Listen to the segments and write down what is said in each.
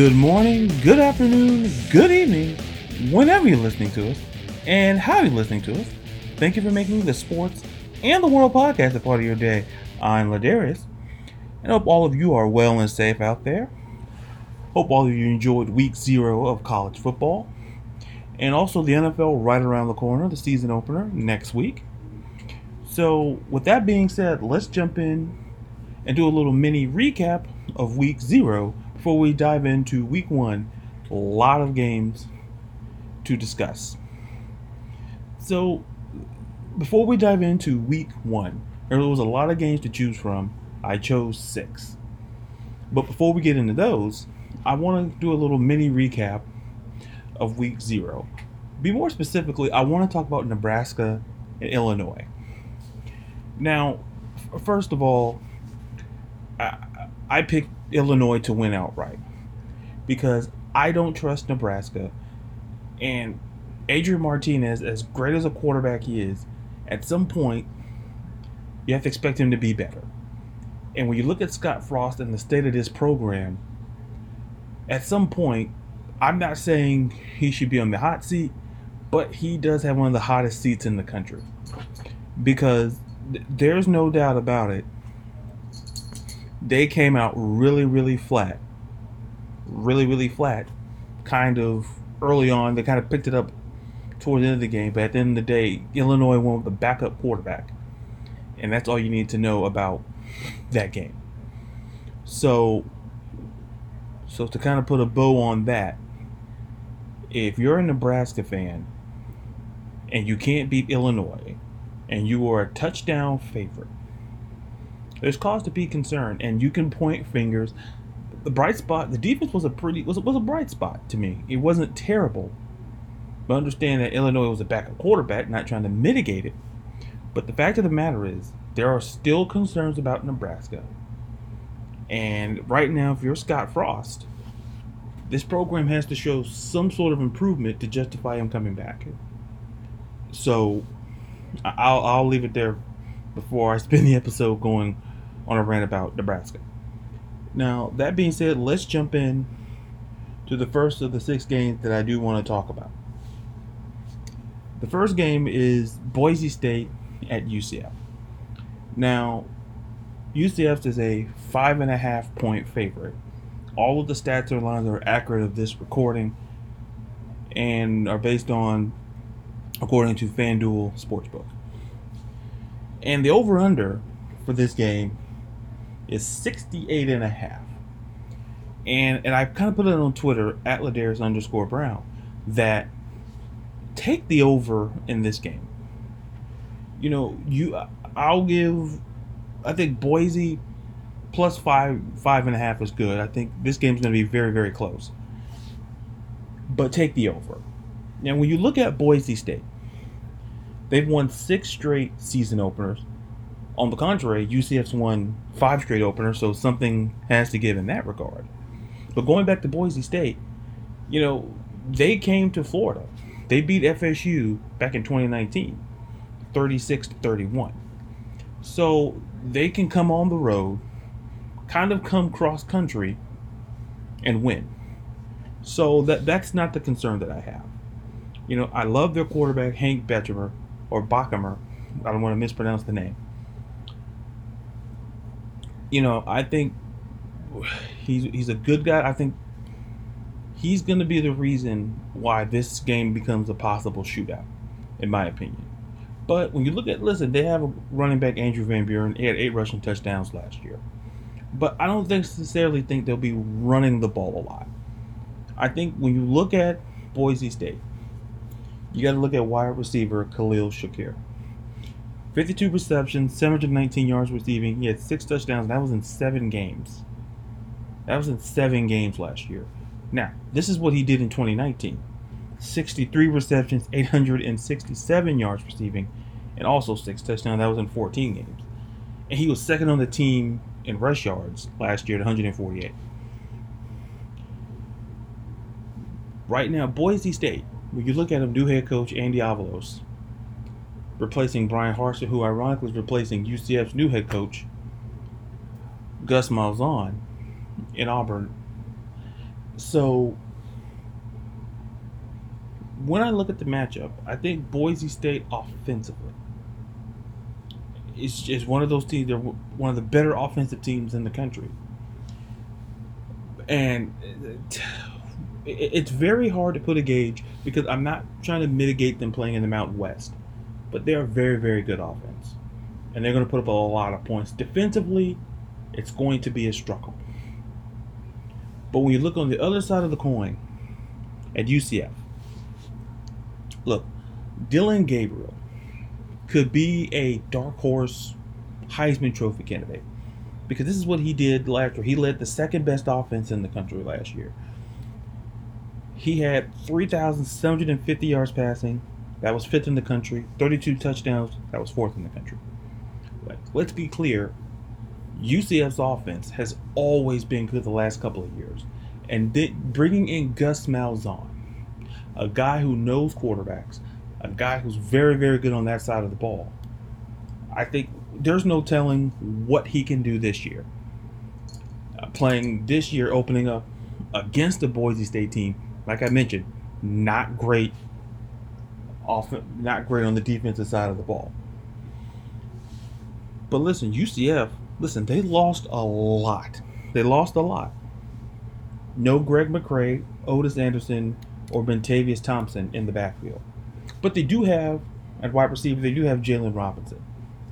Good morning, good afternoon, good evening, whenever you're listening to us, and how you're listening to us. Thank you for making the sports and the world podcast a part of your day. I'm LaDarius, and hope all of you are well and safe out there. Hope all of you enjoyed week zero of college football, and also the NFL right around the corner, the season opener next week. So, with that being said, let's jump in and do a little mini recap of week zero before we dive into week one. A lot of games to discuss. So, before we dive into week one, there was a lot of games to choose from. I chose six. But before we get into those, I want to do a little mini recap of week zero. Be more specifically, I want to talk about Nebraska and Illinois. Now, first of all, I, I picked Illinois to win outright because I don't trust Nebraska. And Adrian Martinez, as great as a quarterback he is, at some point, you have to expect him to be better. And when you look at Scott Frost and the state of this program, at some point, I'm not saying he should be on the hot seat, but he does have one of the hottest seats in the country. Because th- there's no doubt about it. They came out really, really flat. Really, really flat. Kind of early on, they kind of picked it up towards the end of the game, but at the end of the day, Illinois won with a backup quarterback. And that's all you need to know about that game. So, so to kind of put a bow on that, if you're a Nebraska fan and you can't beat Illinois and you are a touchdown favorite, there's cause to be concerned, and you can point fingers. The bright spot, the defense was a pretty was was a bright spot to me. It wasn't terrible, but understand that Illinois was a backup quarterback, not trying to mitigate it. But the fact of the matter is, there are still concerns about Nebraska. And right now, if you're Scott Frost, this program has to show some sort of improvement to justify him coming back. So, I'll I'll leave it there before I spend the episode going on a rant about Nebraska. Now, that being said, let's jump in to the first of the six games that I do want to talk about. The first game is Boise State at UCF. Now, UCF is a five and a half point favorite. All of the stats and lines are accurate of this recording and are based on according to FanDuel Sportsbook. And the over under for this game is 68 and a half. And and I kind of put it on Twitter at LaDarius underscore Brown that take the over in this game. You know, you I'll give I think Boise plus five five and a half is good. I think this game's gonna be very, very close. But take the over. Now when you look at Boise State, they've won six straight season openers. On the contrary, UCF's won five straight openers, so something has to give in that regard. But going back to Boise State, you know, they came to Florida. They beat FSU back in 2019, 36 to 31. So they can come on the road, kind of come cross country, and win. So that that's not the concern that I have. You know, I love their quarterback Hank Betchemer or Bachmer. I don't want to mispronounce the name. You know, I think he's he's a good guy. I think he's going to be the reason why this game becomes a possible shootout, in my opinion. But when you look at, listen, they have a running back Andrew Van Buren. He had eight rushing touchdowns last year. But I don't necessarily think they'll be running the ball a lot. I think when you look at Boise State, you got to look at wide receiver Khalil Shakir. 52 receptions, 719 yards receiving. He had six touchdowns. That was in seven games. That was in seven games last year. Now, this is what he did in 2019 63 receptions, 867 yards receiving, and also six touchdowns. That was in 14 games. And he was second on the team in rush yards last year at 148. Right now, Boise State, when you look at him, new head coach Andy Avalos, replacing Bryan Harsin, who ironically is replacing UCF's new head coach, Gus Malzahn, in Auburn. So when I look at the matchup, I think Boise State offensively is is one of those teams. They're one of the better offensive teams in the country, and it's very hard to put a gauge because I'm not trying to mitigate them playing in the Mountain West, but they're a very very good offense, and they're going to put up a lot of points defensively. It's going to be a struggle. But when you look on the other side of the coin at UCF, look, Dillon Gabriel could be a dark horse Heisman Trophy candidate because this is what he did last year. He led the second best offense in the country last year. He had 3,750 yards passing. That was fifth in the country. 32 touchdowns. That was fourth in the country. But let's be clear UCF's offense has always been good the last couple of years. And bringing in Gus Malzahn, a guy who knows quarterbacks, a guy who's very, very good on that side of the ball, I think there's no telling what he can do this year. Uh, playing this year, opening up against the Boise State team, like I mentioned, not great off, not great on the defensive side of the ball. But listen, UCF listen, they lost a lot. They lost a lot. No Greg McCrae, Otis Anderson, or Bentavious Thompson in the backfield. But they do have, at wide receiver, they do have Jaylon Robinson.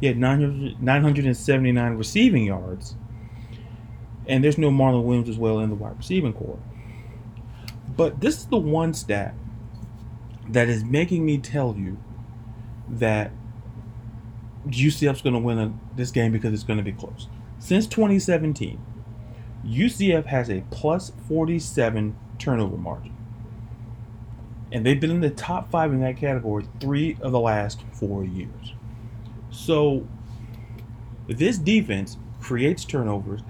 He had 900, 979 receiving yards. And there's no Marlon Williams as well in the wide receiving corps. But this is the one stat that is making me tell you that UCF's going to win a, this game because it's going to be close. Since 2017, UCF has a plus 47 turnover margin. And they've been in the top five in that category three of the last four years. So this defense creates turnovers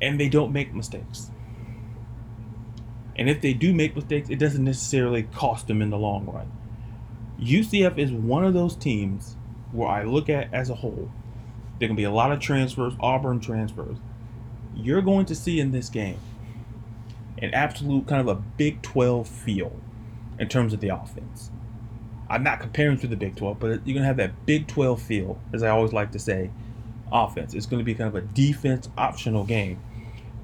and they don't make mistakes. And if they do make mistakes, it doesn't necessarily cost them in the long run. UCF is one of those teams where I look at as a whole. There can be a lot of transfers, Auburn transfers. You're going to see in this game an absolute kind of a Big 12 feel in terms of the offense. I'm not comparing to the Big 12, but you're going to have that Big 12 feel, as I always like to say, offense. It's going to be kind of a defense optional game.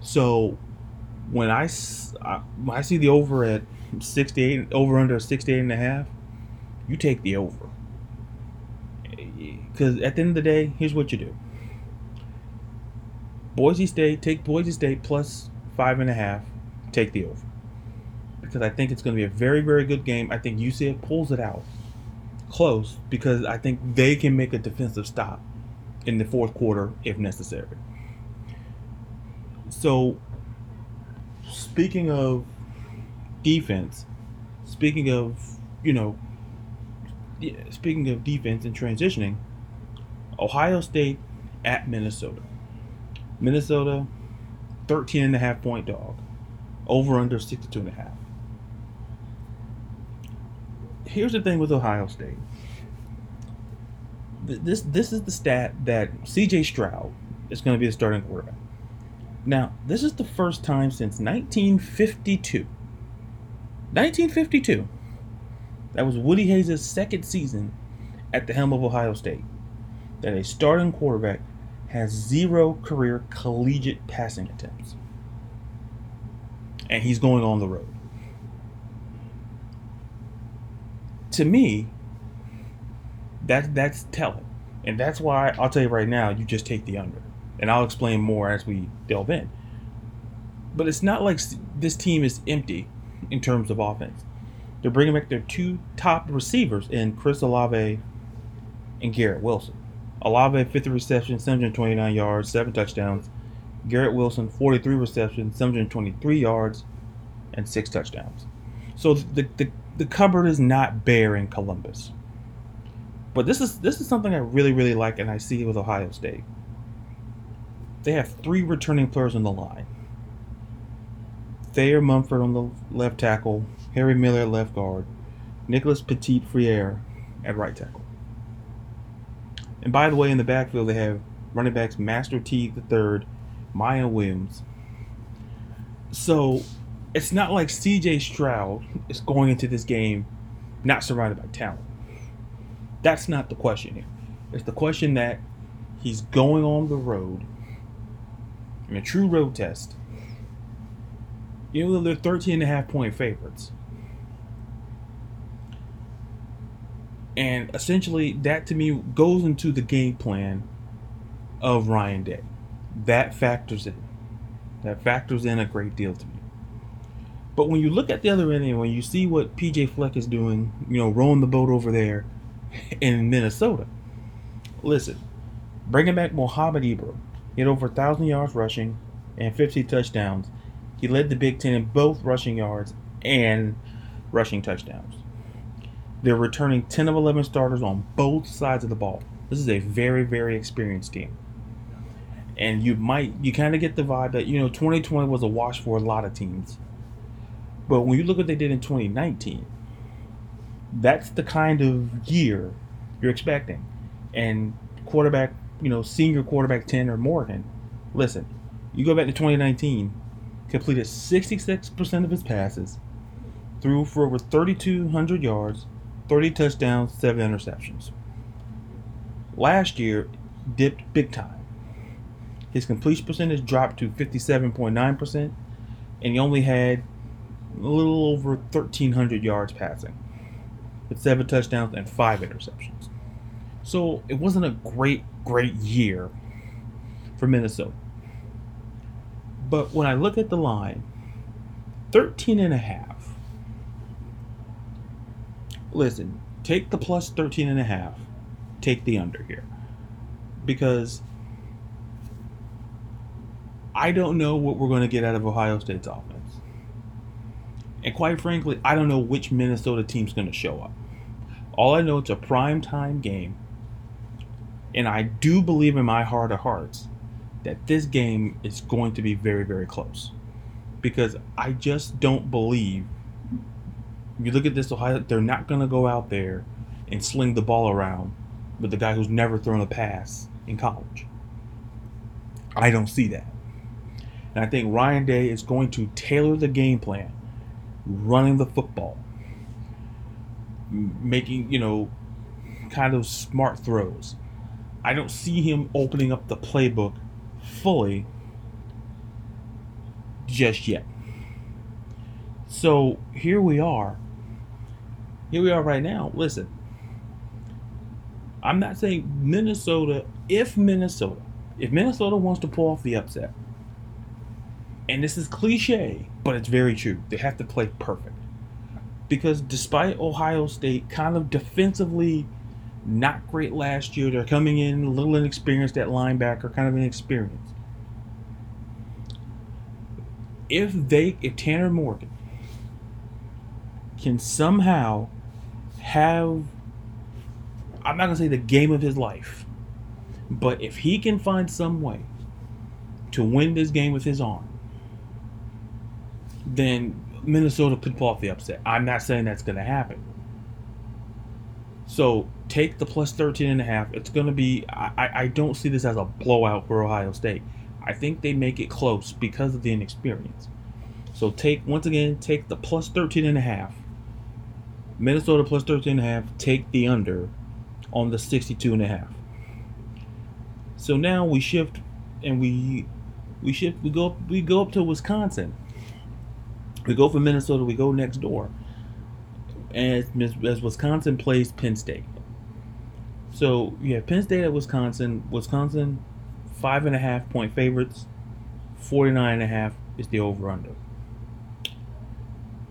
So when I, when I see the over at 68, over under 68 and a half, you take the over. Eh, because at the end of the day, here's what you do Boise State, take Boise State plus five and a half, take the over. Because I think it's going to be a very, very good game. I think UCF pulls it out close because I think they can make a defensive stop in the fourth quarter if necessary. So, speaking of defense, speaking of, you know, speaking of defense and transitioning, Ohio State at Minnesota. Minnesota, 13 and a half point dog. Over under 62 and a half. Here's the thing with Ohio State. This this is the stat that CJ Stroud is going to be the starting quarterback. Now, this is the first time since 1952. 1952 that was Woody Hayes' second season at the helm of Ohio State. That a starting quarterback has zero career collegiate passing attempts. And he's going on the road. To me, that that's telling. And that's why I'll tell you right now, you just take the under. And I'll explain more as we delve in. But it's not like this team is empty in terms of offense. They're bringing back their two top receivers in Chris Olave and Garrett Wilson. Olave, 50 receptions, 729 yards, 7 touchdowns. Garrett Wilson, 43 receptions, 723 yards, and 6 touchdowns. So the, the, the cupboard is not bare in Columbus. But this is this is something I really, really like and I see with Ohio State. They have three returning players on the line. Thayer Munford on the left tackle, Harry Miller left guard, Nicholas Petit Frere at right tackle. And by the way, in the backfield, they have running backs Master Teague III, Maya Williams. So it's not like CJ Stroud is going into this game not surrounded by talent. That's not the question here. It's the question that he's going on the road in a true road test. You know, they're 13 and a half point favorites. And essentially, that to me goes into the game plan of Ryan Day. That factors in. That factors in a great deal to me. But when you look at the other end, and when you see what PJ Fleck is doing, you know, rowing the boat over there in Minnesota, listen, bringing back Mohamed Ibrahim, he had over 1,000 yards rushing and 50 touchdowns. He led the Big Ten in both rushing yards and rushing touchdowns. They're returning 10 of 11 starters on both sides of the ball. This is a very, very experienced team. And you might, you kind of get the vibe that, you know, 2020 was a wash for a lot of teams. But when you look what they did in 2019, that's the kind of year you're expecting. And quarterback, you know, senior quarterback Tanner Morgan, listen, you go back to 2019, completed 66% of his passes, threw for over 3,200 yards, 30 touchdowns, 7 interceptions. Last year, dipped big time. His completion percentage dropped to 57.9%, and he only had a little over 1,300 yards passing, with 7 touchdowns and 5 interceptions. So it wasn't a great, great year for Minnesota. But when I look at the line, 13 and a half listen, take the plus 13 and a half, take the under here. Because I don't know what we're going to get out of Ohio State's offense. And quite frankly, I don't know which Minnesota team's going to show up. All I know it's a prime time game. And I do believe in my heart of hearts that this game is going to be very, very close. Because I just don't believe you look at this Ohio, they're not going to go out there and sling the ball around with the guy who's never thrown a pass in college. I don't see that. And I think Ryan Day is going to tailor the game plan, running the football, making, you know, kind of smart throws. I don't see him opening up the playbook fully just yet. So here we are here we are right now. Listen, I'm not saying Minnesota, if Minnesota, if Minnesota wants to pull off the upset, and this is cliche, but it's very true, they have to play perfect. Because despite Ohio State kind of defensively not great last year, they're coming in a little inexperienced at linebacker, kind of inexperienced. If they, if Tanner Morgan can somehow have I'm not gonna say the game of his life, but if he can find some way to win this game with his arm, then Minnesota could pull off the upset. I'm not saying that's gonna happen. So take the plus 13 and a half. It's gonna be I, I don't see this as a blowout for Ohio State. I think they make it close because of the inexperience. So take once again, take the plus 13 and a half Minnesota plus 13 and a half, take the under on the 62 and a half. So now we shift and we we shift we go we go up to Wisconsin. We go from Minnesota, we go next door. As, as Wisconsin plays Penn State. So you have Penn State at Wisconsin. Wisconsin, five and a half point favorites. 49 and a half is the over under.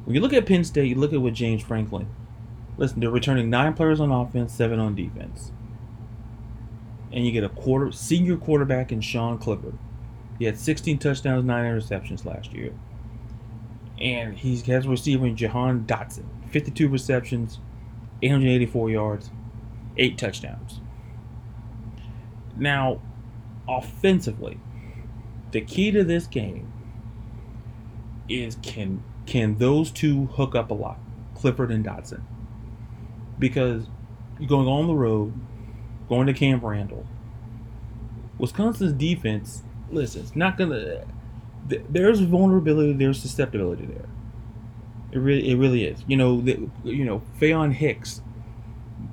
When you look at Penn State, you look at what James Franklin Listen, they're returning nine players on offense, seven on defense. And you get a quarter senior quarterback in Sean Clifford. He had 16 touchdowns, nine interceptions last year. And he has receiver in Jahan Dotson, 52 receptions, 884 yards, eight touchdowns. Now, offensively, the key to this game is can can those two hook up a lot, Clifford and Dotson, because you're going on the road, going to Camp Randall. Wisconsin's defense, listen, it's not gonna. th- there's vulnerability, there's susceptibility there. It really, it really is. You know, the, you know, Faion Hicks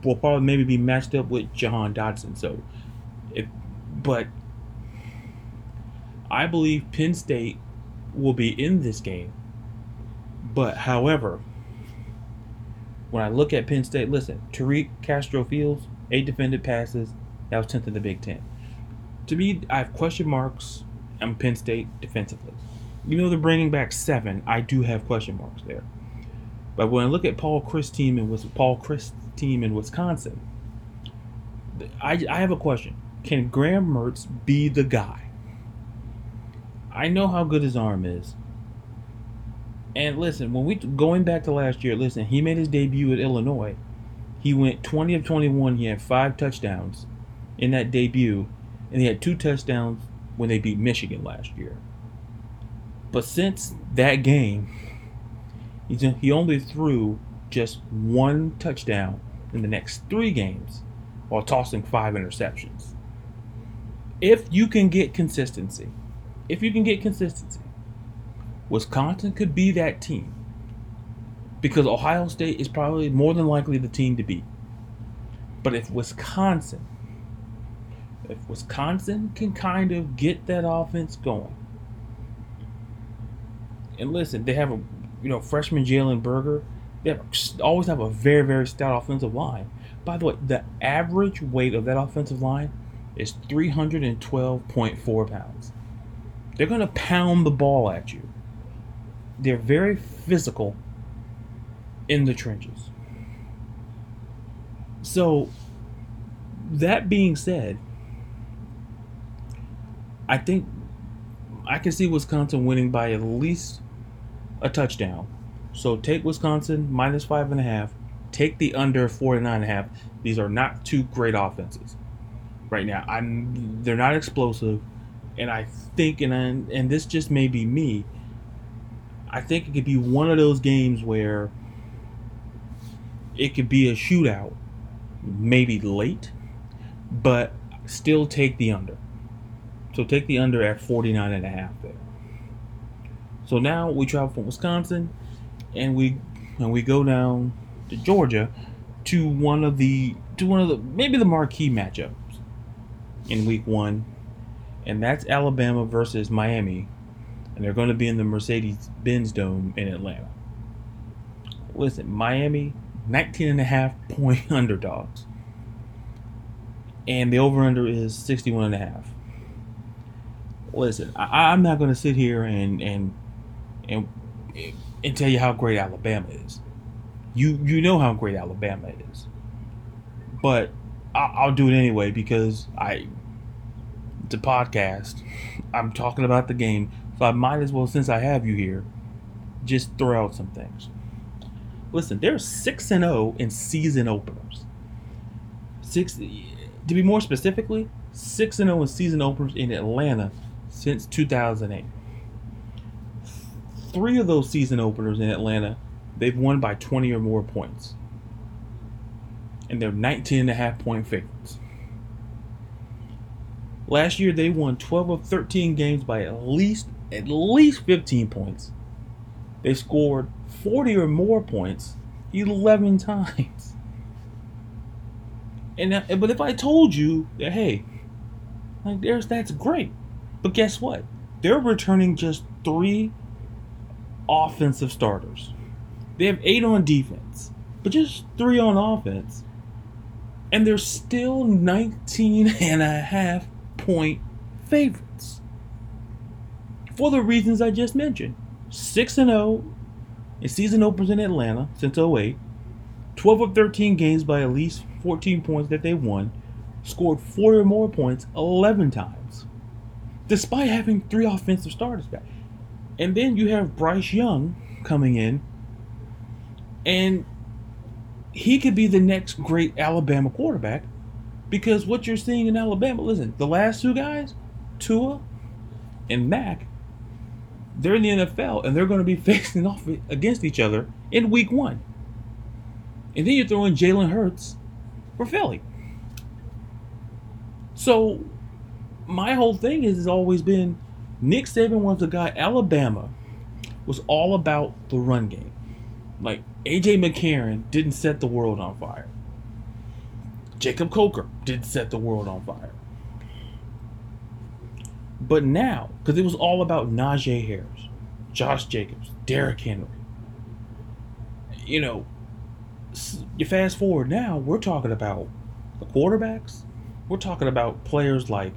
will probably maybe be matched up with Jahan Dotson. So, if, but I believe Penn State will be in this game. But however, when I look at Penn State, listen, Tariq Castro Fields, eight defended passes, that was tenth in the Big Ten. To me, I have question marks on Penn State defensively. Even though they're bringing back seven, I do have question marks there. But when I look at Paul Chryst team and was Paul Chryst team in Wisconsin, I, I have a question. Can Graham Mertz be the guy? I know how good his arm is. And listen, when we going back to last year, listen, he made his debut at Illinois. He went 20 of 21. He had five touchdowns in that debut, and he had two touchdowns when they beat Michigan last year. But since that game, he only threw just one touchdown in the next three games while tossing five interceptions. If you can get consistency, if you can get consistency, Wisconsin could be that team because Ohio State is probably more than likely the team to beat. But if Wisconsin, if Wisconsin can kind of get that offense going, and listen, they have a you know freshman Jalen Berger, they always have a very very stout offensive line. By the way, the average weight of that offensive line is 312.4 pounds. They're going to pound the ball at you. They're very physical in the trenches. So, that being said, I think I can see Wisconsin winning by at least a touchdown. So take Wisconsin minus five and a half. Take the under 49 and a half. These are not two great offenses right now. I'm they're not explosive, and I think and I, and this just may be me. I think it could be one of those games where it could be a shootout, maybe late, but still take the under. So take the under at 49 and a half there. So now we travel from Wisconsin and we and we go down to Georgia to one of the to one of the maybe the marquee matchups in week 1 and that's Alabama versus Miami and they're going to be in the Mercedes-Benz Dome in Atlanta. Listen, Miami 19 and a half point underdogs. And the over under is 61 and a half. Listen, I, am not going to sit here and and and and tell you how great Alabama is. You you know how great Alabama is, but I, will do it anyway because I it's a podcast. I'm talking about the game, so I might as well, since I have you here, just throw out some things. Listen, they're six and zero oh in season openers. Six, to be more specifically, six and zero oh in season openers in Atlanta since 2008 three of those season openers in Atlanta, they've won by 20 or more points. And they're 19 and a half point favorites. Last year they won 12 of 13 games by at least at least 15 points. They scored 40 or more points 11 times. And uh, but if I told you that hey, like there's that's great. But guess what? They're returning just 3 offensive starters. They have eight on defense, but just three on offense. And they're still 19 and a half point favorites. For the reasons I just mentioned 6 and 0 in season openers in Atlanta since 08, 12 of 13 games by at least 14 points that they won, scored 40 or more points 11 times, despite having three offensive starters back. And then you have Bryce Young coming in, and he could be the next great Alabama quarterback because what you're seeing in Alabama, listen, the last two guys, Tua and Mac, they're in the NFL and they're going to be facing off against each other in week one. And then you're throwing Jalen Hurts for Philly. So my whole thing has always been Nick Saban was the guy. Alabama was all about the run game. Like AJ McCarron didn't set the world on fire. Jacob Coker didn't set the world on fire. But now, because it was all about Najee Harris, Josh Jacobs, Derrick Henry. You know, you fast forward now, we're talking about the quarterbacks. We're talking about players like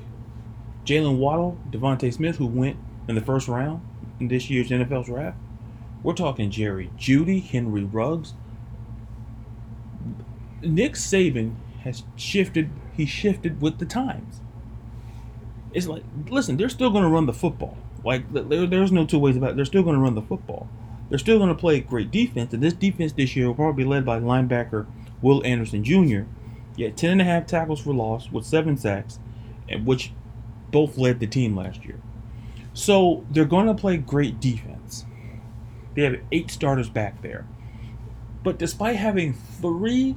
Jaylen Waddle, DeVonta Smith, who went in the first round in this year's NFL draft. We're talking Jerry Jeudy, Henry Ruggs. Nick Saban has shifted. He shifted with the times. It's like, listen, they're still going to run the football. Like, there, there's no two ways about it. They're still going to run the football. They're still going to play great defense, and this defense this year will probably be led by linebacker Will Anderson Jr. Had 10 and a half tackles for loss with seven sacks, and which both led the team last year. So they're going to play great defense. They have eight starters back there. But despite having three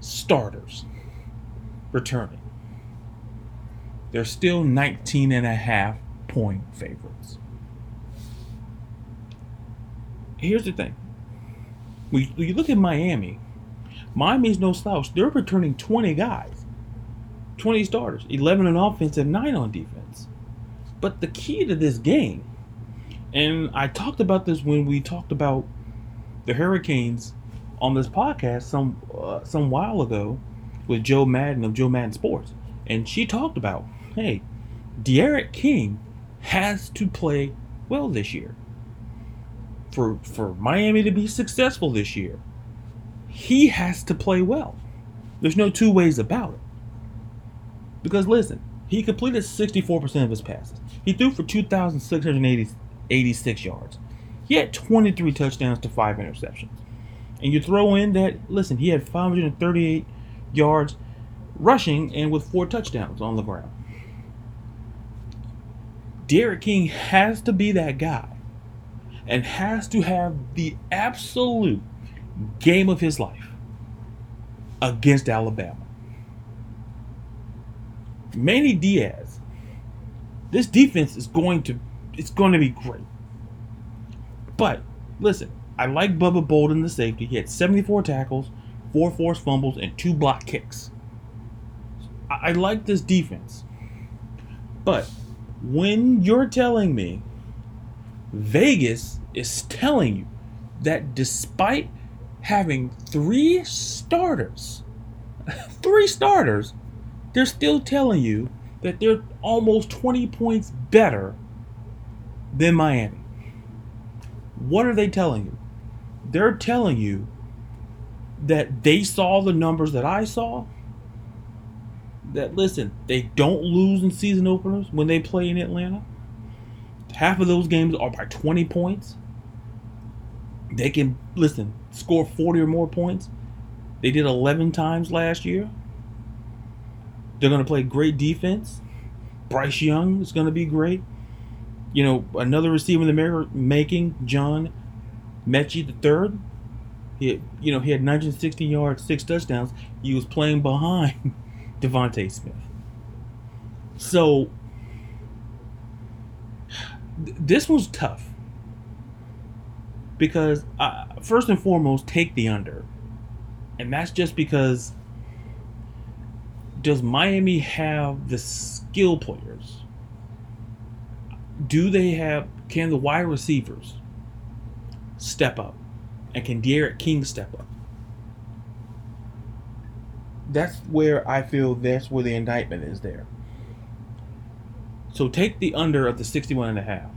starters returning, they're still 19 and a half point favorites. Here's the thing. When you look at Miami, Miami's no slouch. They're returning 20 guys, 20 starters, 11 on offense and 9 on defense. But the key to this game, and I talked about this when we talked about the Hurricanes on this podcast some uh, some while ago with Joe Madden of Joe Madden Sports, and she talked about, hey, D'Eriq King has to play well this year. For for Miami to be successful this year, he has to play well. There's no two ways about it. Because listen, he completed 64% of his passes. He threw for 2,686 yards. He had 23 touchdowns to 5 interceptions. And you throw in that, listen, he had 538 yards rushing and with four touchdowns on the ground. D'Eriq King has to be that guy and has to have the absolute game of his life against Alabama. Manny Diaz, this defense is going to it's going to be great. But listen, I like Bubba Bolden, the safety. He had 74 tackles, four forced fumbles, and two block kicks. I, I like this defense. But when you're telling me Vegas is telling you that despite having three starters, three starters, they're still telling you that they're almost 20 points better than Miami. What are they telling you? They're telling you that they saw the numbers that I saw. That listen, they don't lose in season openers when they play in Atlanta. Half of those games are by 20 points. They can listen, score 40 or more points. They did 11 times last year. They're going to play great defense. Bryce Young is going to be great. You know, another receiver in the making, John Metchie the third. He, you know, he had 960 yards, six touchdowns. He was playing behind DeVonta Smith. So th- this was tough because uh, first and foremost, take the under, and that's just because does Miami have the skill players? Do they have? Can the wide receivers step up, and can D'Eriq King step up? That's where I feel that's where the indictment is there. So take the under of the 61 and a half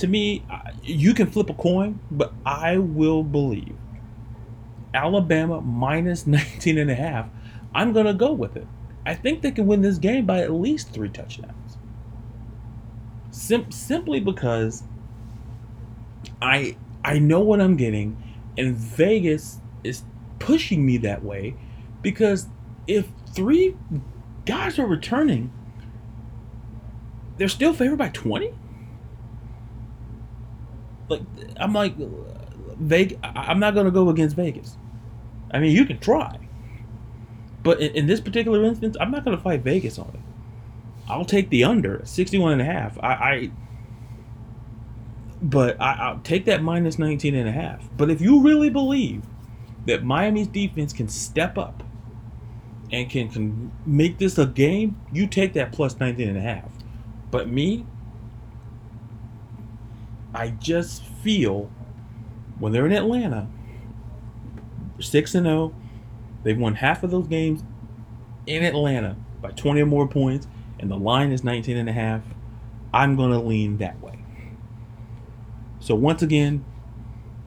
to me, you can flip a coin, but I will believe Alabama minus 19 and a half. I'm going to go with it. I think they can win this game by at least three touchdowns. Sim- simply because I I know what I'm getting, and Vegas is pushing me that way because if three guys are returning, they're still favored by 20 like I'm like Vegas. I'm not gonna go against Vegas. I mean, you can try, but in, in this particular instance, I'm not gonna fight Vegas on it. I'll take the under 61 and a half. I, I but I, will take that minus 19 and a half. But if you really believe that Miami's defense can step up and can, can make this a game, you take that plus 19 and a half. But me, I just feel when they're in Atlanta, 6 and 0, they've won half of those games in Atlanta by 20 or more points and the line is 19 and a half. I'm going to lean that way. So once again,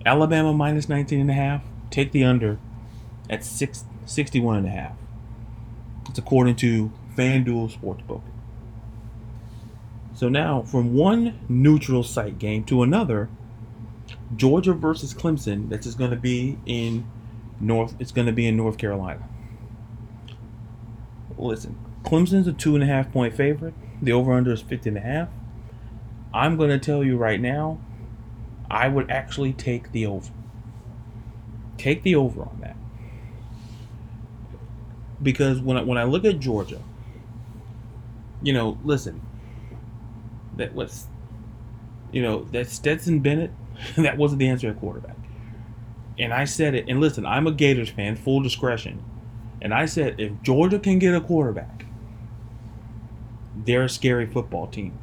Alabama minus 19 and a half, take the under at 6 61 and a half. It's according to FanDuel Sportsbook. So now, from one neutral site game to another, Georgia versus Clemson. That's just going to be in North. It's going to be in North Carolina. Listen, Clemson's a two and a half point favorite. The over under is 50 and a half. I'm going to tell you right now, I would actually take the over. Take the over on that. Because when I, when I look at Georgia, you know, listen, that was, you know, that Stetson Bennett, that wasn't the answer at quarterback. And I said it, and listen, I'm a Gators fan, full discretion. And I said, if Georgia can get a quarterback, they're a scary football team.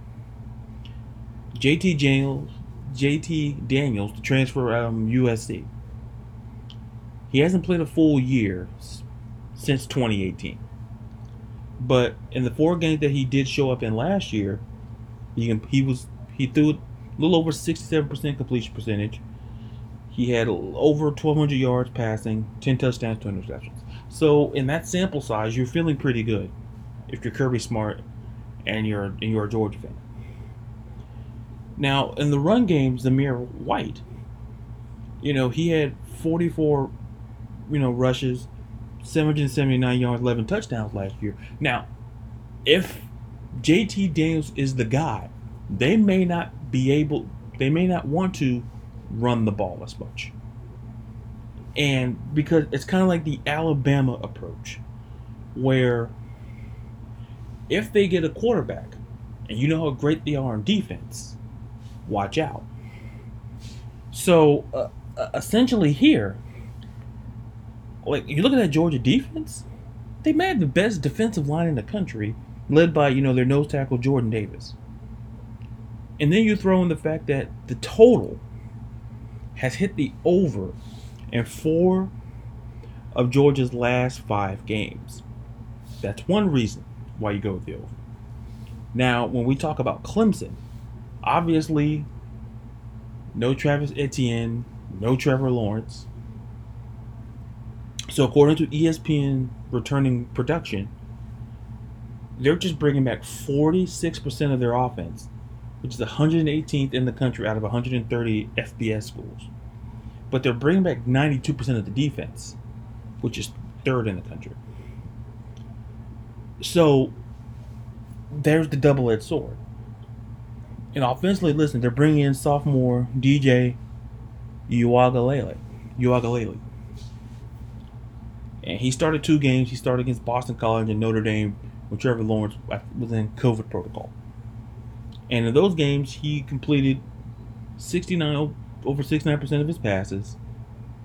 JT Daniels, JT Daniels, the transfer from USC. He hasn't played a full year since 2018. But in the four games that he did show up in last year, he he was he threw a little over 67% completion percentage. He had over 1,200 yards passing, 10 touchdowns, 2 interceptions. So in that sample size, you're feeling pretty good if you're Kirby Smart and you're and you're a Georgia fan. Now, in the run game, Zamir White, you know, he had 44, you know, rushes, 779 yards, 11 touchdowns last year. Now, if JT Daniels is the guy, they may not be able, they may not want to run the ball as much. And because it's kind of like the Alabama approach, where if they get a quarterback, and you know how great they are on defense, watch out. So uh, uh, essentially, here, like you look at that Georgia defense, they may have the best defensive line in the country, led by you know their nose tackle Jordan Davis. And then you throw in the fact that the total has hit the over in four of Georgia's last five games. That's one reason why you go with the over. Now, when we talk about Clemson, obviously, no Travis Etienne, no Trevor Lawrence. So, according to ESPN returning production, they're just bringing back 46% of their offense, which is 118th in the country out of 130 FBS schools. But they're bringing back 92% of the defense, which is third in the country. So there's the double edged sword. And offensively, listen, they're bringing in sophomore DJ Uiagalelei. Uiagalelei. And he started two games. He started against Boston College and Notre Dame when Trevor Lawrence was in COVID protocol. And in those games, he completed 69 over 69% of his passes,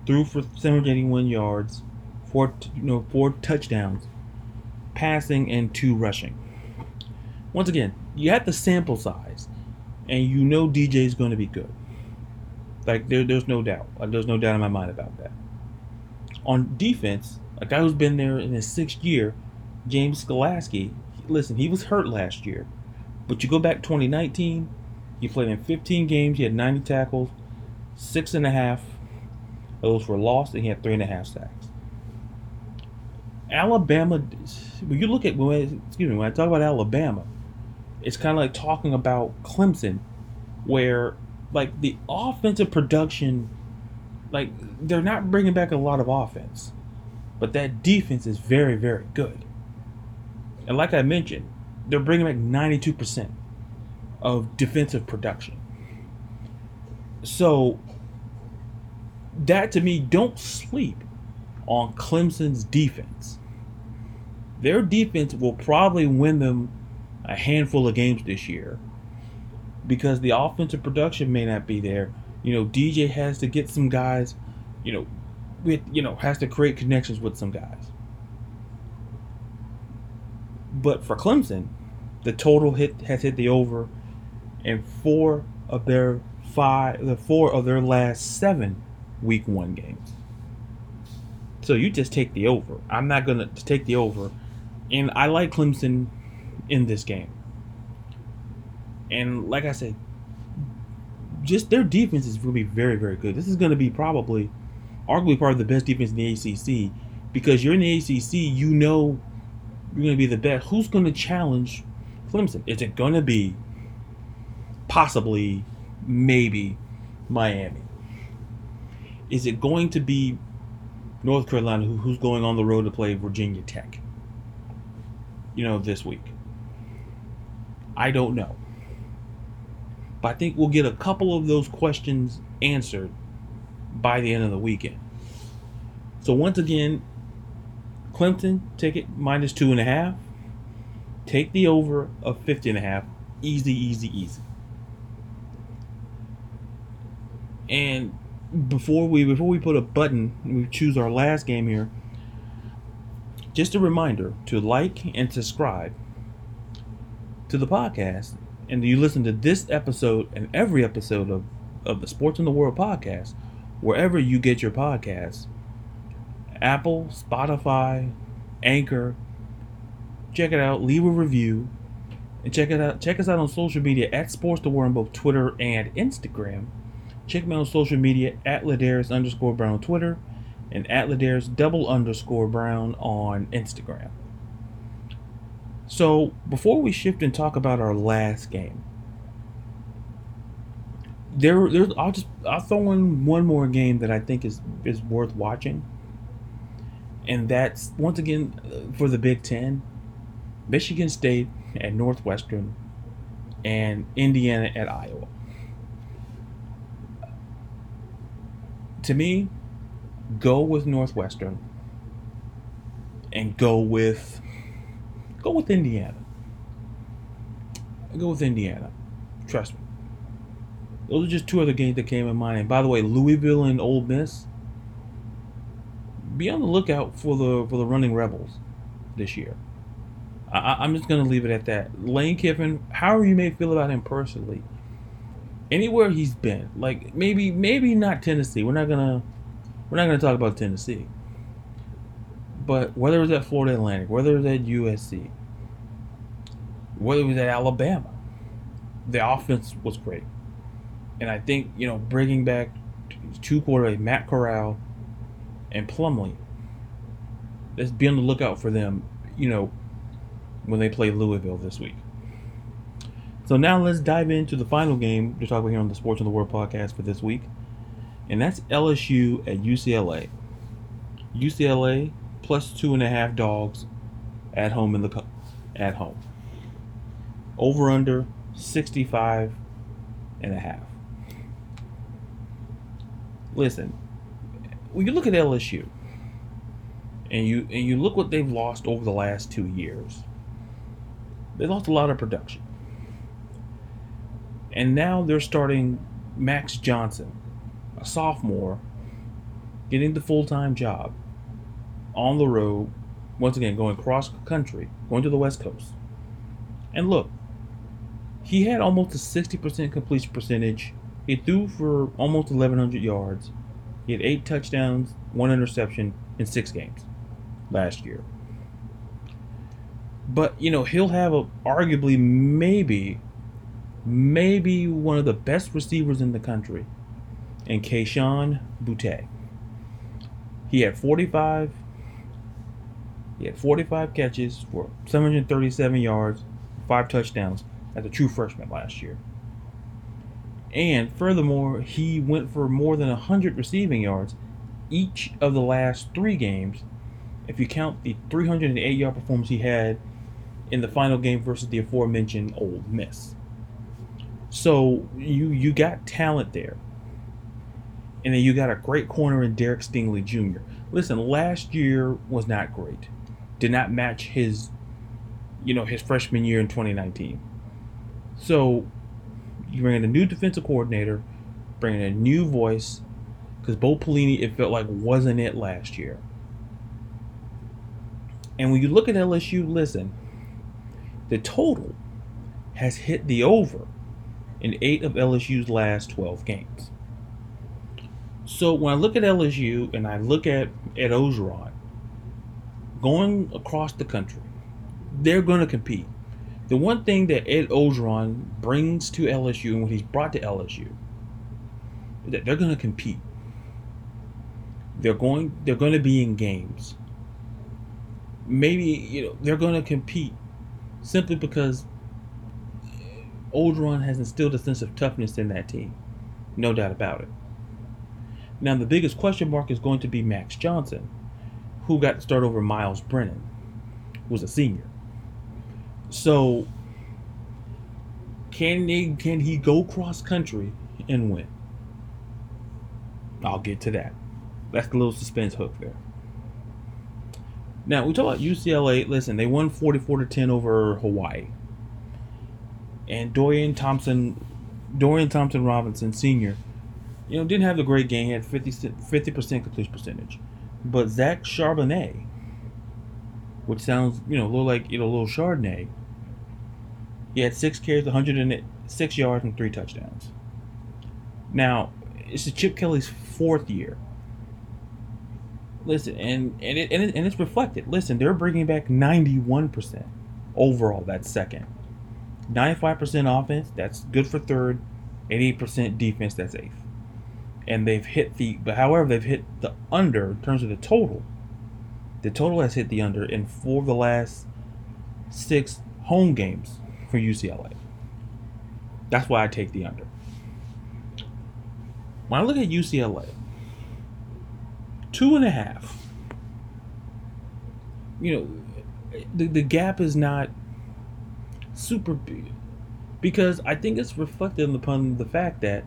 threw for 781 yards, four you know four touchdowns, passing and two rushing. Once again, you have the sample size, and you know DJ is going to be good. Like there, there's no doubt. There's no doubt in my mind about that. On defense, a guy who's been there in his sixth year, James Skalski. Listen, he was hurt last year, but you go back 2019, he played in 15 games. He had 90 tackles, six and a half. Those were lost, and he had three and a half sacks. Alabama, when you look at when excuse me when I talk about Alabama, it's kind of like talking about Clemson, where like the offensive production, like they're not bringing back a lot of offense, but that defense is very very good. And like I mentioned, they're bringing back ninety two percent of defensive production. So that to me, don't sleep on Clemson's defense. Their defense will probably win them a handful of games this year because the offensive production may not be there. You know, DJ has to get some guys, you know, with you know, has to create connections with some guys. But for Clemson, the total hit has hit the over in four of their five the four of their last seven week one games. So you just take the over. I'm not gonna take the over. And I like Clemson in this game. And like I said, just their defense is really very, very good. This is going to be probably, arguably, part of the best defense in the ACC because you're in the ACC, you know you're going to be the best. Who's going to challenge Clemson? Is it going to be possibly, maybe Miami? Is it going to be North Carolina, who's going on the road to play Virginia Tech? You know, this week. I don't know. But I think we'll get a couple of those questions answered by the end of the weekend. So once again, Clemson, ticket minus two and a half. Take the over of 50 and a half. Easy, easy, easy. And before we before we put a button, we choose our last game here. Just a reminder to like and subscribe to the podcast and you listen to this episode and every episode of, of the Sports in the World podcast, wherever you get your podcasts Apple, Spotify, Anchor. Check it out, leave a review, and check it out. Check us out on social media at Sports the World on both Twitter and Instagram. Check me on social media at LaDarius underscore Brown on Twitter and at LaDarius double underscore Brown on Instagram. So before we shift and talk about our last game, there, there's I'll just I'll throw in one more game that I think is is worth watching, and that's once again uh, for the Big Ten, Michigan State at Northwestern, and Indiana at Iowa. To me, go with Northwestern and go with Go with Indiana. Go with Indiana. Trust me. Those are just two other games that came in mind. And by the way, Louisville and Ole Miss. Be on the lookout for the for the running rebels this year. I, am just gonna leave it at that. Lane Kiffin, however you may feel about him personally, anywhere he's been, like maybe maybe not Tennessee. We're not gonna we're not gonna talk about Tennessee. But whether it was at Florida Atlantic, whether it was at USC, whether it was at Alabama, the offense was great. And I think, you know, bringing back two quarterbacks, Matt Corral and Plumlee, let's be on the lookout for them, you know, when they play Louisville this week. So now let's dive into the final game to talk about here on the Sports in the World podcast for this week. And that's LSU at UCLA. UCLA plus two and a half dogs at home in the at home. Over under 65 and a half. Listen, when you look at LSU and you and you look what they've lost over the last two years, they lost a lot of production. And now they're starting Max Johnson, a sophomore, getting the full time job on the road, once again, going cross country, going to the West Coast. And look, he had almost a 60% completion percentage. He threw for almost 1,100 yards. He had eight touchdowns, one interception in six games last year. But, you know, he'll have a, arguably, maybe, maybe one of the best receivers in the country in Kayshon Boutte. He had 45 he had 45 catches for 737 yards, five touchdowns as a true freshman last year. And furthermore, he went for more than 100 receiving yards each of the last three games, if you count the 308 yard performance he had in the final game versus the aforementioned Ole Miss. So you you got talent there. And then you got a great corner in Derek Stingley Jr. Listen, last year was not great did not match his you know, his freshman year in 2019. So you bring in a new defensive coordinator, bringing a new voice, because Bo Pelini, it felt like wasn't it last year. And when you look at LSU, listen, the total has hit the over in eight of LSU's last 12 games. So when I look at LSU and I look at Ed Orgeron going across the country, they're going to compete. The one thing that Ed Orgeron brings to LSU and what he's brought to LSU is that they're going to compete. They're going they're going to be in games. Maybe you know they're going to compete simply because Orgeron has instilled a sense of toughness in that team. No doubt about it. Now, the biggest question mark is going to be Max Johnson, who got to start over Myles Brennan, who was a senior. So, can they, can he go cross country and win? I'll get to that. That's the little suspense hook there. Now we talk about UCLA. Listen, they won 44 to 10 over Hawaii. And Dorian Thompson, Dorian Thompson Robinson Sr., you know, didn't have the great game. He had 50 percent completion percentage, but Zach Charbonnet, which sounds you know a little like you know a little Chardonnay, he had six carries, 106 yards, and three touchdowns. Now, it's Chip Kelly's fourth year. Listen, and and it, and, it, and it's reflected. Listen, they're bringing back 91% overall. That's second. 95% offense. That's good for third. 88% defense. That's eighth. And they've hit the, but however, they've hit the under in terms of the total. The total has hit the under in four of the last six home games for UCLA. That's why I take the under. When I look at UCLA, two and a half. You know, the, the gap is not super big because I think it's reflected upon the fact that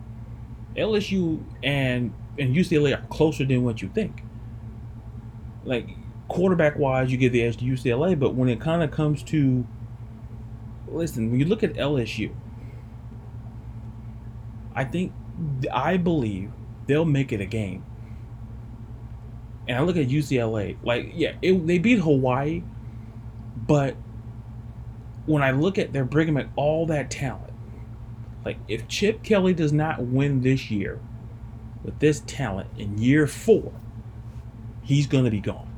LSU and and UCLA are closer than what you think. Like quarterback wise, you give the edge to UCLA, but when it kind of comes to listen, when you look at LSU, I think I believe they'll make it a game and I look at UCLA, like yeah, it, they beat Hawaii, but when I look at they're bringing back all that talent, like if Chip Kelly does not win this year with this talent in year four, he's going to be gone.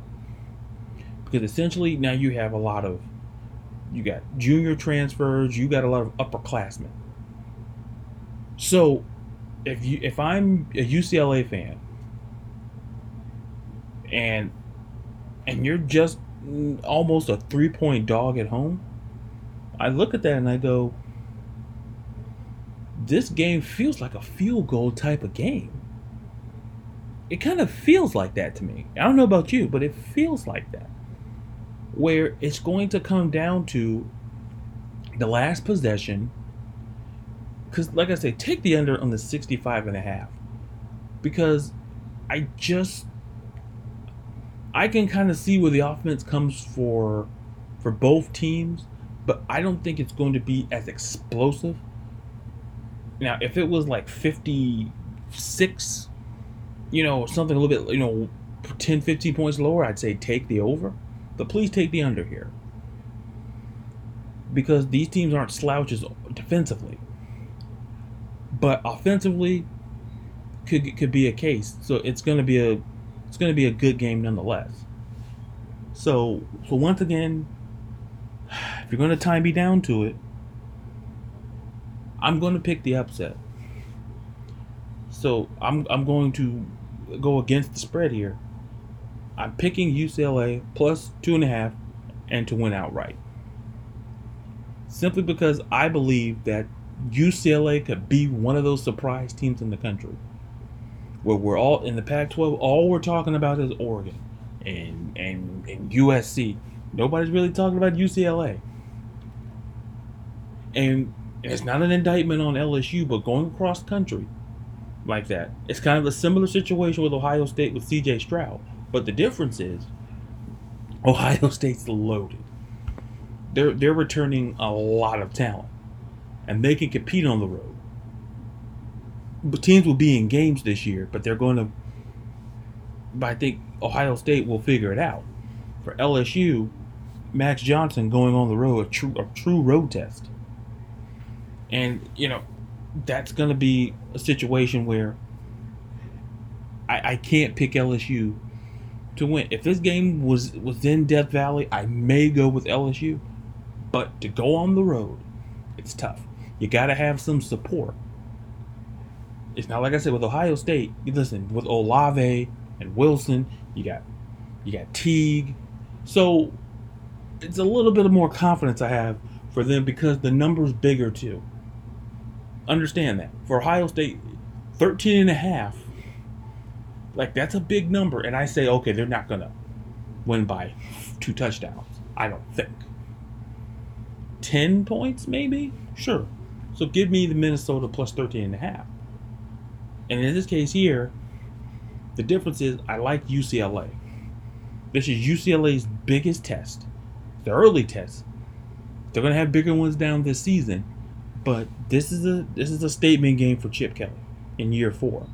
Because essentially now you have a lot of you got junior transfers, you got a lot of upperclassmen. So if you if I'm a UCLA fan and and you're just almost a three point dog at home, I look at that and I go, this game feels like a field goal type of game. It kind of feels like that to me. I don't know about you, but it feels like that. Where it's going to come down to the last possession. Because, like I say, take the under on the 65 and a half. Because I just I can kind of see where the offense comes for for both teams, but I don't think it's going to be as explosive. Now, if it was like 56, you know, something a little bit, you know, 10, 15 points lower, I'd say take the over. But please take the under here. Because these teams aren't slouches defensively. But offensively, could could be a case. So it's going to be a it's going to be a good game nonetheless. So, so once again, if you're going to tie me down to it, I'm going to pick the upset. So I'm I'm going to go against the spread here. I'm picking UCLA plus two and a half and to win outright. Simply because I believe that UCLA could be one of those surprise teams in the country where we're all in the Pac-12. All we're talking about is Oregon and and and USC. Nobody's really talking about UCLA. And it's not an indictment on LSU, but going across country like that, it's kind of a similar situation with Ohio State with C.J. Stroud. But the difference is, Ohio State's loaded. they're they're returning a lot of talent, and they can compete on the road. Teams will be in games this year, but they're going to. But I think Ohio State will figure it out. For LSU, Max Johnson going on the road a true a true road test, and you know that's going to be a situation where I, I can't pick LSU to win. If this game was was in Death Valley, I may go with LSU, but to go on the road, it's tough. You got to have some support. It's not like I said with Ohio State. Listen, with Olave and Wilson, you got you got Teague, so it's a little bit of more confidence I have for them because the number's bigger too. Understand that for Ohio State, 13 and a half like that's a big number, and I say, okay, they're not gonna win by two touchdowns. I don't think. Ten points, maybe? Sure. So give me the Minnesota plus 13 and a half. And in this case here, the difference is I like UCLA. This is UCLA's biggest test. The early test. They're gonna have bigger ones down this season, but this is a this is a statement game for Chip Kelly in year four.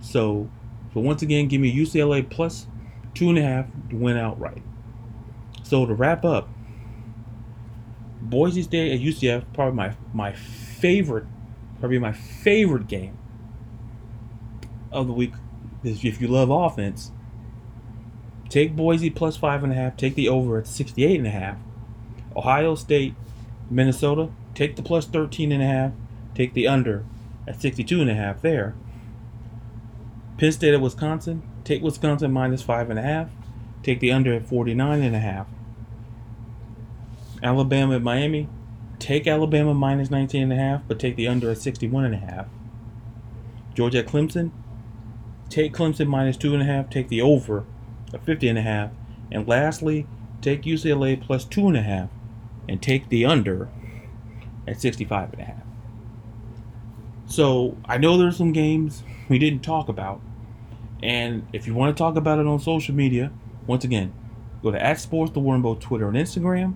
So but once again, give me UCLA plus two and a half to win outright. So to wrap up, Boise State at UCF probably my my favorite, probably my favorite game of the week. If you love offense, take Boise plus five and a half. Take the over at 68 and a half. Ohio State, Minnesota, take the plus 13 and a half. Take the under at 62 and a half there. Penn State at Wisconsin. Take Wisconsin minus five and a half. Take the under at 49 and a half. Alabama at Miami. Take Alabama minus 19 and a half, but take the under at 61 and a half. Georgia at Clemson. Take Clemson minus two and a half. Take the over at 50 and a half. And lastly, take UCLA plus two and a half and take the under at 65 and a half. So I know there's some games we didn't talk about. And if you want to talk about it on social media, once again, go to at Sports the World on Twitter and Instagram,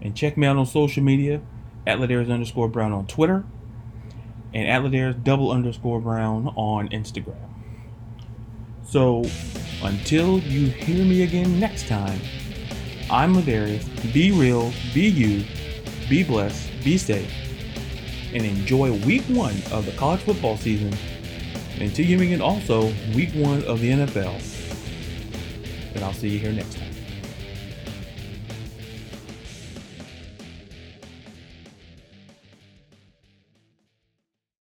and check me out on social media at LaDarius underscore Brown on Twitter, and at LaDarius double underscore Brown on Instagram. So until you hear me again next time, I'm LaDarius. Be real, be you, be blessed, be safe, and enjoy week one of the college football season and to you again also week one of the NFL. And I'll see you here next time.